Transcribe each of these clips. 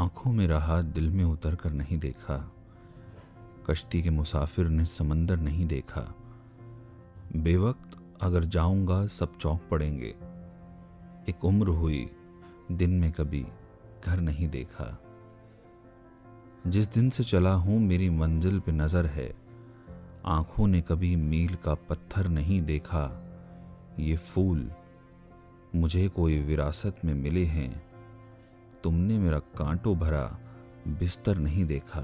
आँखों में रहा, दिल में उतर कर नहीं देखा। कश्ती के मुसाफिर ने समंदर नहीं देखा। बेवक्त अगर जाऊँगा, सब चौंक पड़ेंगे। एक उम्र हुई, दिन में कभी घर नहीं देखा। जिस दिन से चला हूँ, मेरी मंजिल पे नज़र है। आँखों ने कभी मील का पत्थर नहीं देखा। ये फूल मुझे कोई विरासत में मिले हैं। तुमने मेरा कांटो भरा बिस्तर नहीं देखा।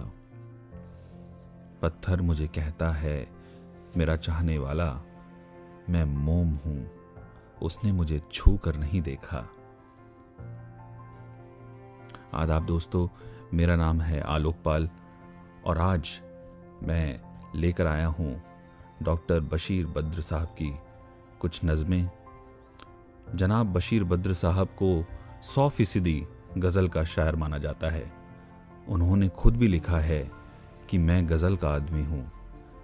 पत्थर मुझे कहता है, मेरा चाहने वाला, मैं मोम हूँ, उसने मुझे छू कर नहीं देखा। आदाब दोस्तों, मेरा नाम है आलोकपाल और आज मैं लेकर आया हूँ डॉक्टर बशीर बद्र साहब की कुछ नज़में। जनाब बशीर बद्र साहब को सौ फ़ीसदी गज़ल का शायर माना जाता है। उन्होंने खुद भी लिखा है कि मैं गज़ल का आदमी हूँ।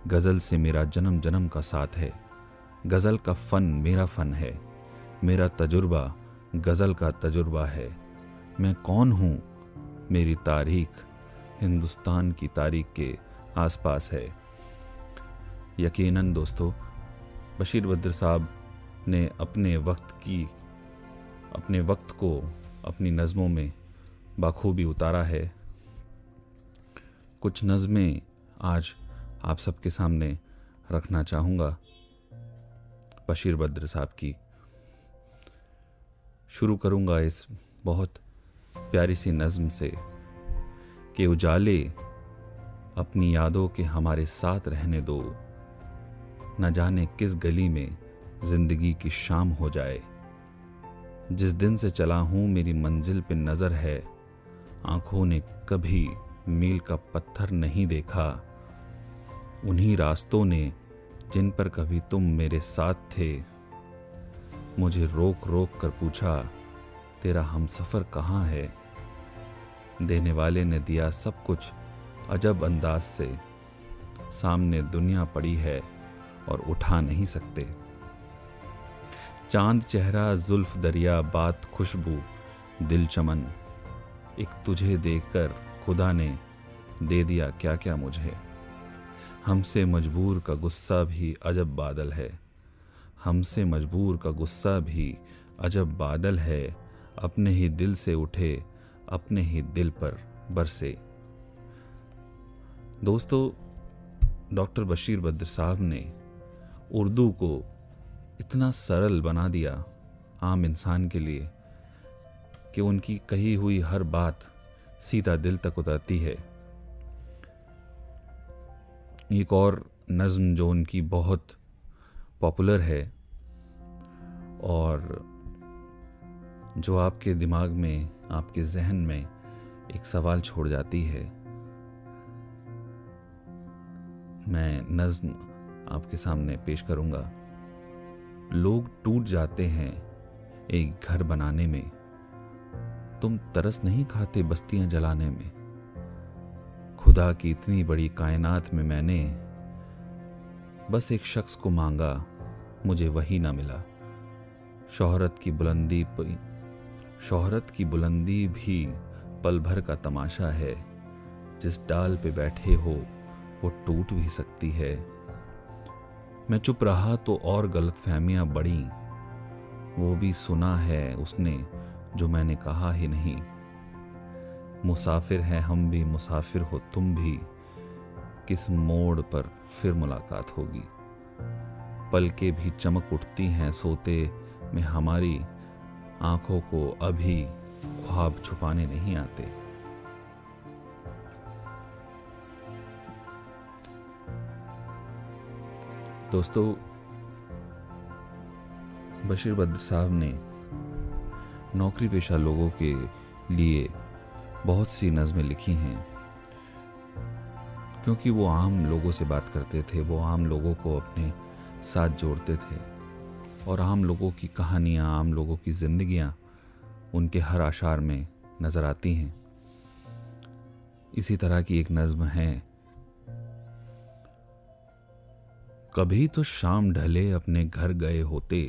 गज़ल से मेरा जन्म जन्म का साथ है। गज़ल का फ़न मेरा फ़न है। मेरा तजुर्बा गज़ल का तजुर्बा है। मैं कौन हूँ? मेरी तारीख हिंदुस्तान की तारीख के आसपास है। यकीनन दोस्तों, बशीर बद्र साहब ने अपने वक्त की, अपने वक्त को अपनी नज़मों में बखूबी उतारा है। कुछ नज़में आज आप सबके सामने रखना चाहूँगा, बशीर बद्र साहब की। शुरू करूँगा इस बहुत प्यारी सी नज़म से कि उजाले अपनी यादों के हमारे साथ रहने दो। न जाने किस गली में ज़िंदगी की शाम हो जाए। जिस दिन से चला हूँ, मेरी मंजिल पे नज़र है। आँखों ने कभी मील का पत्थर नहीं देखा। उन्हीं रास्तों ने जिन पर कभी तुम मेरे साथ थे, मुझे रोक रोक कर पूछा, तेरा हम सफ़र कहाँ है? देने वाले ने दिया सब कुछ अजब अंदाज से। सामने दुनिया पड़ी है और उठा नहीं सकते। चाँद चेहरा जुल्फ दरिया बात खुशबू, दिल चमन। एक तुझे देखकर खुदा ने दे दिया क्या क्या मुझे। हमसे मजबूर का गुस्सा भी अजब बादल है। हमसे मजबूर का गुस्सा भी अजब बादल है। अपने ही दिल से उठे, अपने ही दिल पर बरसे। दोस्तों, डॉक्टर बशीर बद्र साहब ने उर्दू को इतना सरल बना दिया आम इंसान के लिए कि उनकी कही हुई हर बात सीधा दिल तक उतरती है। एक और नज़म जो उनकी बहुत पॉपुलर है और जो आपके दिमाग में, आपके जहन में एक सवाल छोड़ जाती है, मैं नज़म आपके सामने पेश करूँगा। लोग टूट जाते हैं एक घर बनाने में। तुम तरस नहीं खाते बस्तियाँ जलाने में। खुदा की इतनी बड़ी कायनात में मैंने बस एक शख्स को मांगा, मुझे वही ना मिला। शोहरत की बुलंदी शोहरत की बुलंदी भी पल भर का तमाशा है। जिस डाल पे बैठे हो, वो टूट भी सकती है। मैं चुप रहा तो और गलत फहमियाँ बढ़ी। वो भी सुना है उसने जो मैंने कहा ही नहीं। मुसाफिर हैं हम भी, मुसाफिर हो तुम भी। किस मोड़ पर फिर मुलाकात होगी? पल के भी चमक उठती हैं सोते में हमारी। आँखों को अभी ख्वाब छुपाने नहीं आते। दोस्तों, बशीर बद्र साहब ने नौकरी पेशा लोगों के लिए बहुत सी नज़में लिखी हैं। क्योंकि वो आम लोगों से बात करते थे, वो आम लोगों को अपने साथ जोड़ते थे और आम लोगों की कहानियाँ, आम लोगों की ज़िंदगियाँ उनके हर आशार में नज़र आती हैं। इसी तरह की एक नज़म है कभी तो शाम ढले अपने घर गए होते,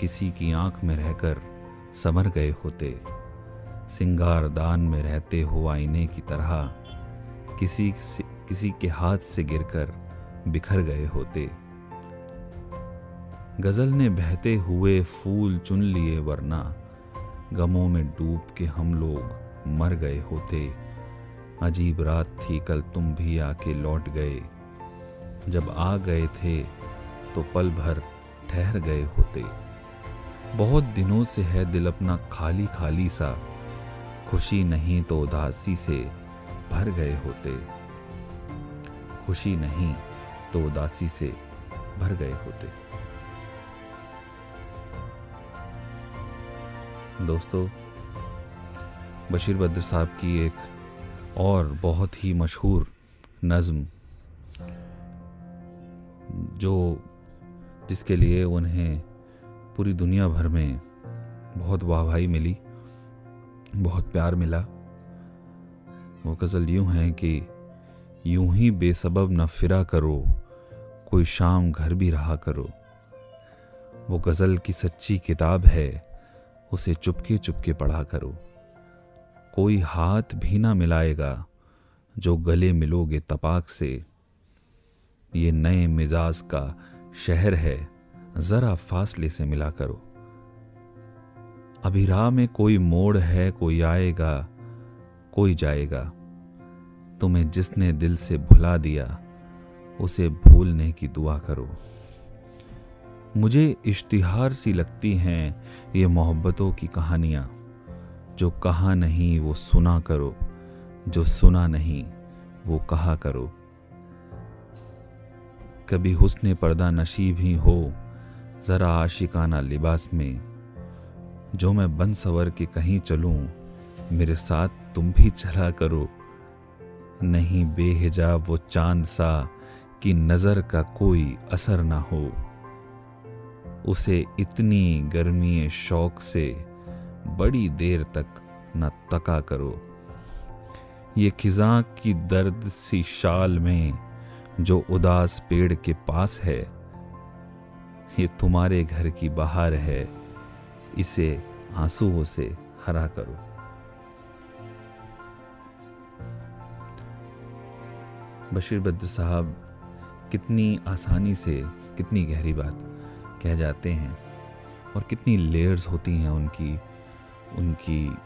किसी की आँख में रहकर समर गए होते सिंगारदान में रहते हो आईने की तरह किसी से, किसी के हाथ से गिरकर बिखर गए होते। गज़ल ने बहते हुए फूल चुन लिए वरना गमों में डूब के हम लोग मर गए होते। अजीब रात थी कल तुम भी आके लौट गए। जब आ गए थे तो पल भर ठहर गए होते। बहुत दिनों से है दिल अपना खाली खाली सा। खुशी नहीं तो उदासी से भर गए होते। खुशी नहीं तो उदासी से भर गए होते। दोस्तों, बशीर बद्र साहब की एक और बहुत ही मशहूर नज़म जो जिसके लिए उन्हें पूरी दुनिया भर में बहुत वाहवाही मिली, बहुत प्यार मिला। वो गज़ल यूँ है कि यूँ ही बेसबब न फिरा करो, कोई शाम घर भी रहा करो। वो गज़ल की सच्ची किताब है, उसे चुपके चुपके पढ़ा करो। कोई हाथ भी ना मिलाएगा, जो गले मिलोगे तपाक से। ये नए मिजाज का शहर है, जरा फासले से मिला करो। अभी राह में कोई मोड़ है, कोई आएगा, कोई जाएगा। तुम्हें जिसने दिल से भुला दिया, उसे भूलने की दुआ करो। मुझे इश्तिहार सी लगती हैं ये मोहब्बतों की कहानियाँ। जो कहा नहीं, वो सुना करो। जो सुना नहीं, वो कहा करो। कभी हुस्न पर्दा नशीब ही हो, ज़रा आशिकाना लिबास में। जो मैं बन सवर के कहीं चलूँ, मेरे साथ तुम भी चला करो। नहीं बेहिजाब वो चाँद सा कि नज़र का कोई असर ना हो। उसे इतनी गर्मी शौक से बड़ी देर तक न तका करो। ये खिजा की दर्द सी शाल में जो उदास पेड़ के पास है, ये तुम्हारे घर की बाहर है। इसे आंसुओं से हरा करो। बशीर बद्र साहब, कितनी आसानी से कितनी गहरी बात कह जाते हैं और कितनी लेयर्स होती हैं उनकी उनकी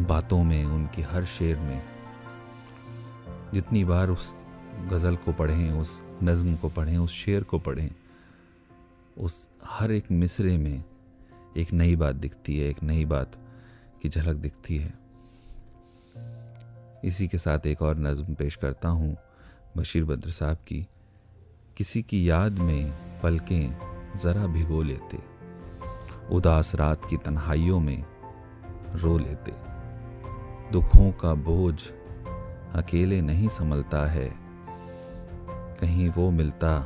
बातों में, उनकी हर शेर में। जितनी बार उस गज़ल को पढ़ें, उस नज़म को पढ़ें, उस शेर को पढ़ें, उस हर एक मिसरे में एक नई बात दिखती है, एक नई बात की झलक दिखती है। इसी के साथ एक और नज़म पेश करता हूँ, बशीर बद्र साहब की, किसी की याद में पलकें ज़रा भिगो लेते, उदास रात की तन्हाइयों में रो लेते, दुखों का बोझ अकेले नहीं संभलता है कहीं वो मिलता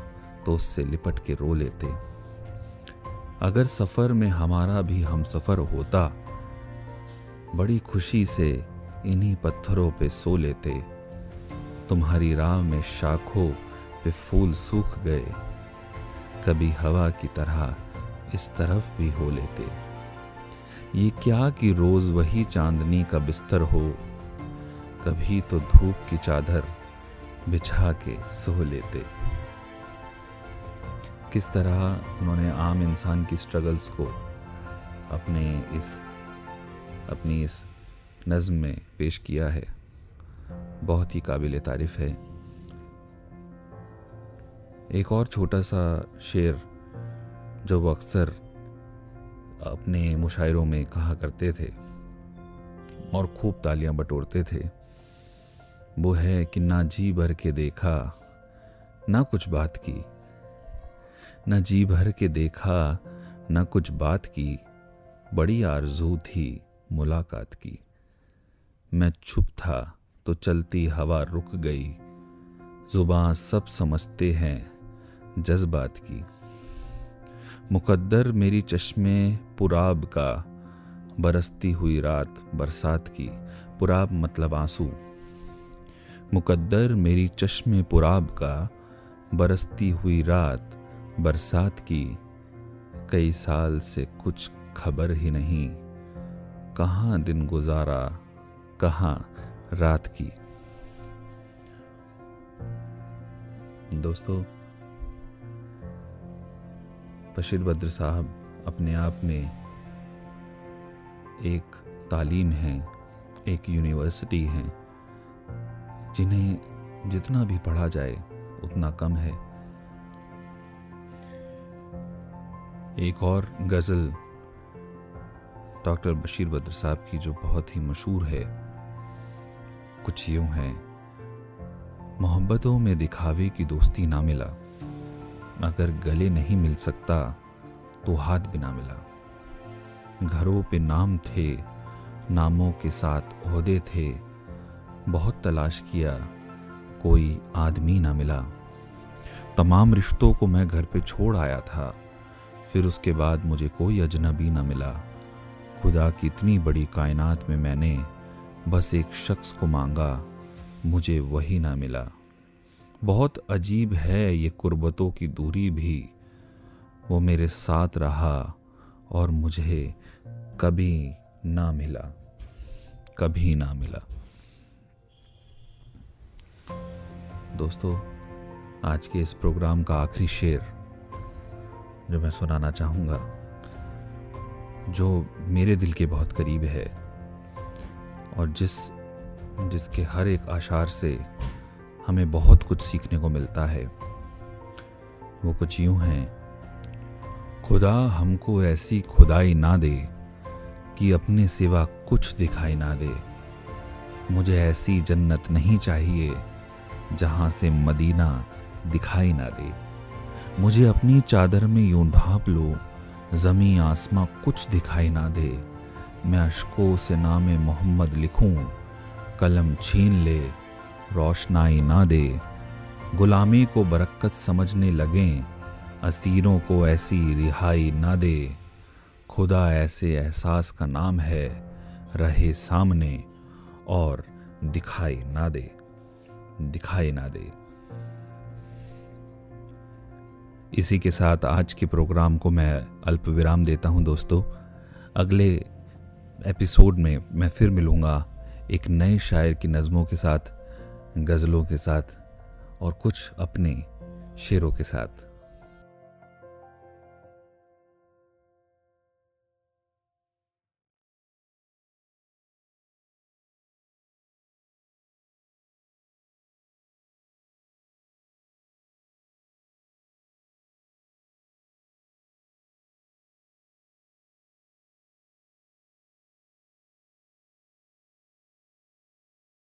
तो उससे लिपट के रो लेते। अगर सफ़र में हमारा भी हम सफ़र होता, बड़ी खुशी से इन्हीं पत्थरों पे सो लेते। तुम्हारी राह में शाखों पे फूल सूख गए। कभी हवा की तरह इस तरफ़ भी हो लेते। ये क्या कि रोज वही चांदनी का बिस्तर हो। कभी तो धूप की चादर बिछा के सो लेते। किस तरह उन्होंने आम इंसान की स्ट्रगल्स को अपने इस, अपनी इस नज़म में पेश किया है? बहुत ही काबिल तारीफ़ है। एक और छोटा सा शेर जो वो अक्सर अपने मुशायरों में कहा करते थे और खूब तालियाँ बटोरते थे। वो है कि ना जी भर के देखा, ना कुछ बात की। ना जी भर के देखा, ना कुछ बात की, बड़ी आरज़ू थी मुलाकात की। मैं छुप था तो चलती हवा रुक गई, ज़ुबान सब समझते हैं जज्बात की। मुकद्दर मेरी चश्मे पुराब का, बरसती हुई रात बरसात की। पुराब मतलब आँसू। मुकद्दर मेरी चश्मे पुराब का बरसती हुई रात बरसात की। कई साल से कुछ खबर ही नहीं। कहाँ दिन गुजारा, कहाँ रात की। दोस्तों, बशीर बद्र साहब अपने आप में एक तालीम है, एक यूनिवर्सिटी है। जिन्हें जितना भी पढ़ा जाए, उतना कम है। एक और गज़ल डॉक्टर बशीर बद्र साहब की जो बहुत ही मशहूर है, कुछ यूँ है, मोहब्बतों में दिखावे की दोस्ती ना मिला। अगर गले नहीं मिल सकता तो हाथ भी ना मिला। घरों पे नाम थे, नामों के साथ ओहदे थे बहुत तलाश किया, कोई आदमी ना मिला। तमाम रिश्तों को मैं घर पे छोड़ आया था। फिर उसके बाद मुझे कोई अजनबी ना मिला। खुदा की इतनी बड़ी कायनात में मैंने बस एक शख्स को मांगा, मुझे वही ना मिला। बहुत अजीब है ये कुर्बतों की दूरी भी। वो मेरे साथ रहा और मुझे कभी ना मिला, कभी ना मिला। दोस्तों, आज के इस प्रोग्राम का आखिरी शेर जो मैं सुनाना चाहूँगा, जो मेरे दिल के बहुत करीब है और जिस, जिसके हर एक आशार से हमें बहुत कुछ सीखने को मिलता है, वो कुछ यूँ हैं, खुदा हमको ऐसी खुदाई ना दे कि अपने सिवा कुछ दिखाई ना दे। मुझे ऐसी जन्नत नहीं चाहिए जहाँ से मदीना दिखाई ना दे। मुझे अपनी चादर में यूँ ढांप लो जमी आसमां कुछ दिखाई ना दे। मैं अशकों से नाम मोहम्मद लिखूं, कलम छीन ले, रोशनाई ना दे। गुलामी को बरक्कत समझने लगें, असीरों को ऐसी रिहाई ना दे। खुदा ऐसे एहसास का नाम है, रहे सामने और दिखाई ना दे। दिखाई ना दे। इसी के साथ आज के प्रोग्राम को मैं अल्प विराम देता हूँ दोस्तों। अगले एपिसोड में मैं फिर मिलूँगा एक नए शायर की नज़मों के साथ, गज़लों के साथ और कुछ अपने शेरों के साथ।